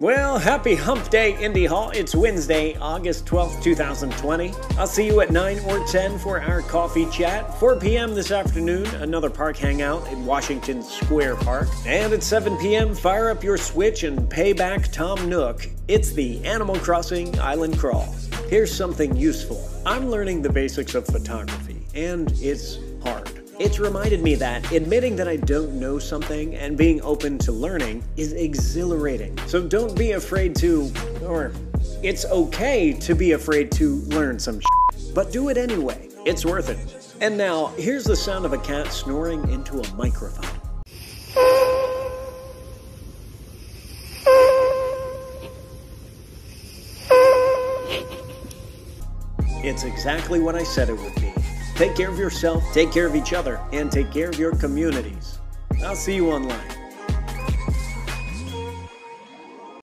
Well, happy hump day, Indy Hall. It's Wednesday, August 12th, 2020. I'll see you at 9 or 10 for our coffee chat. 4 p.m. this afternoon, another park hangout in Washington Square Park. And at 7 p.m., fire up your Switch and pay back Tom Nook. It's the Animal Crossing Island Crawl. Here's something useful. I'm learning the basics of photography, and it's hard. It's reminded me that admitting that I don't know something and being open to learning is exhilarating. So don't be afraid to, or it's okay to be afraid to learn some shit, but do it anyway. It's worth it. And now, here's the sound of a cat snoring into a microphone. It's exactly what I said it would be. Take care of yourself, take care of each other, and take care of your communities. I'll see you online.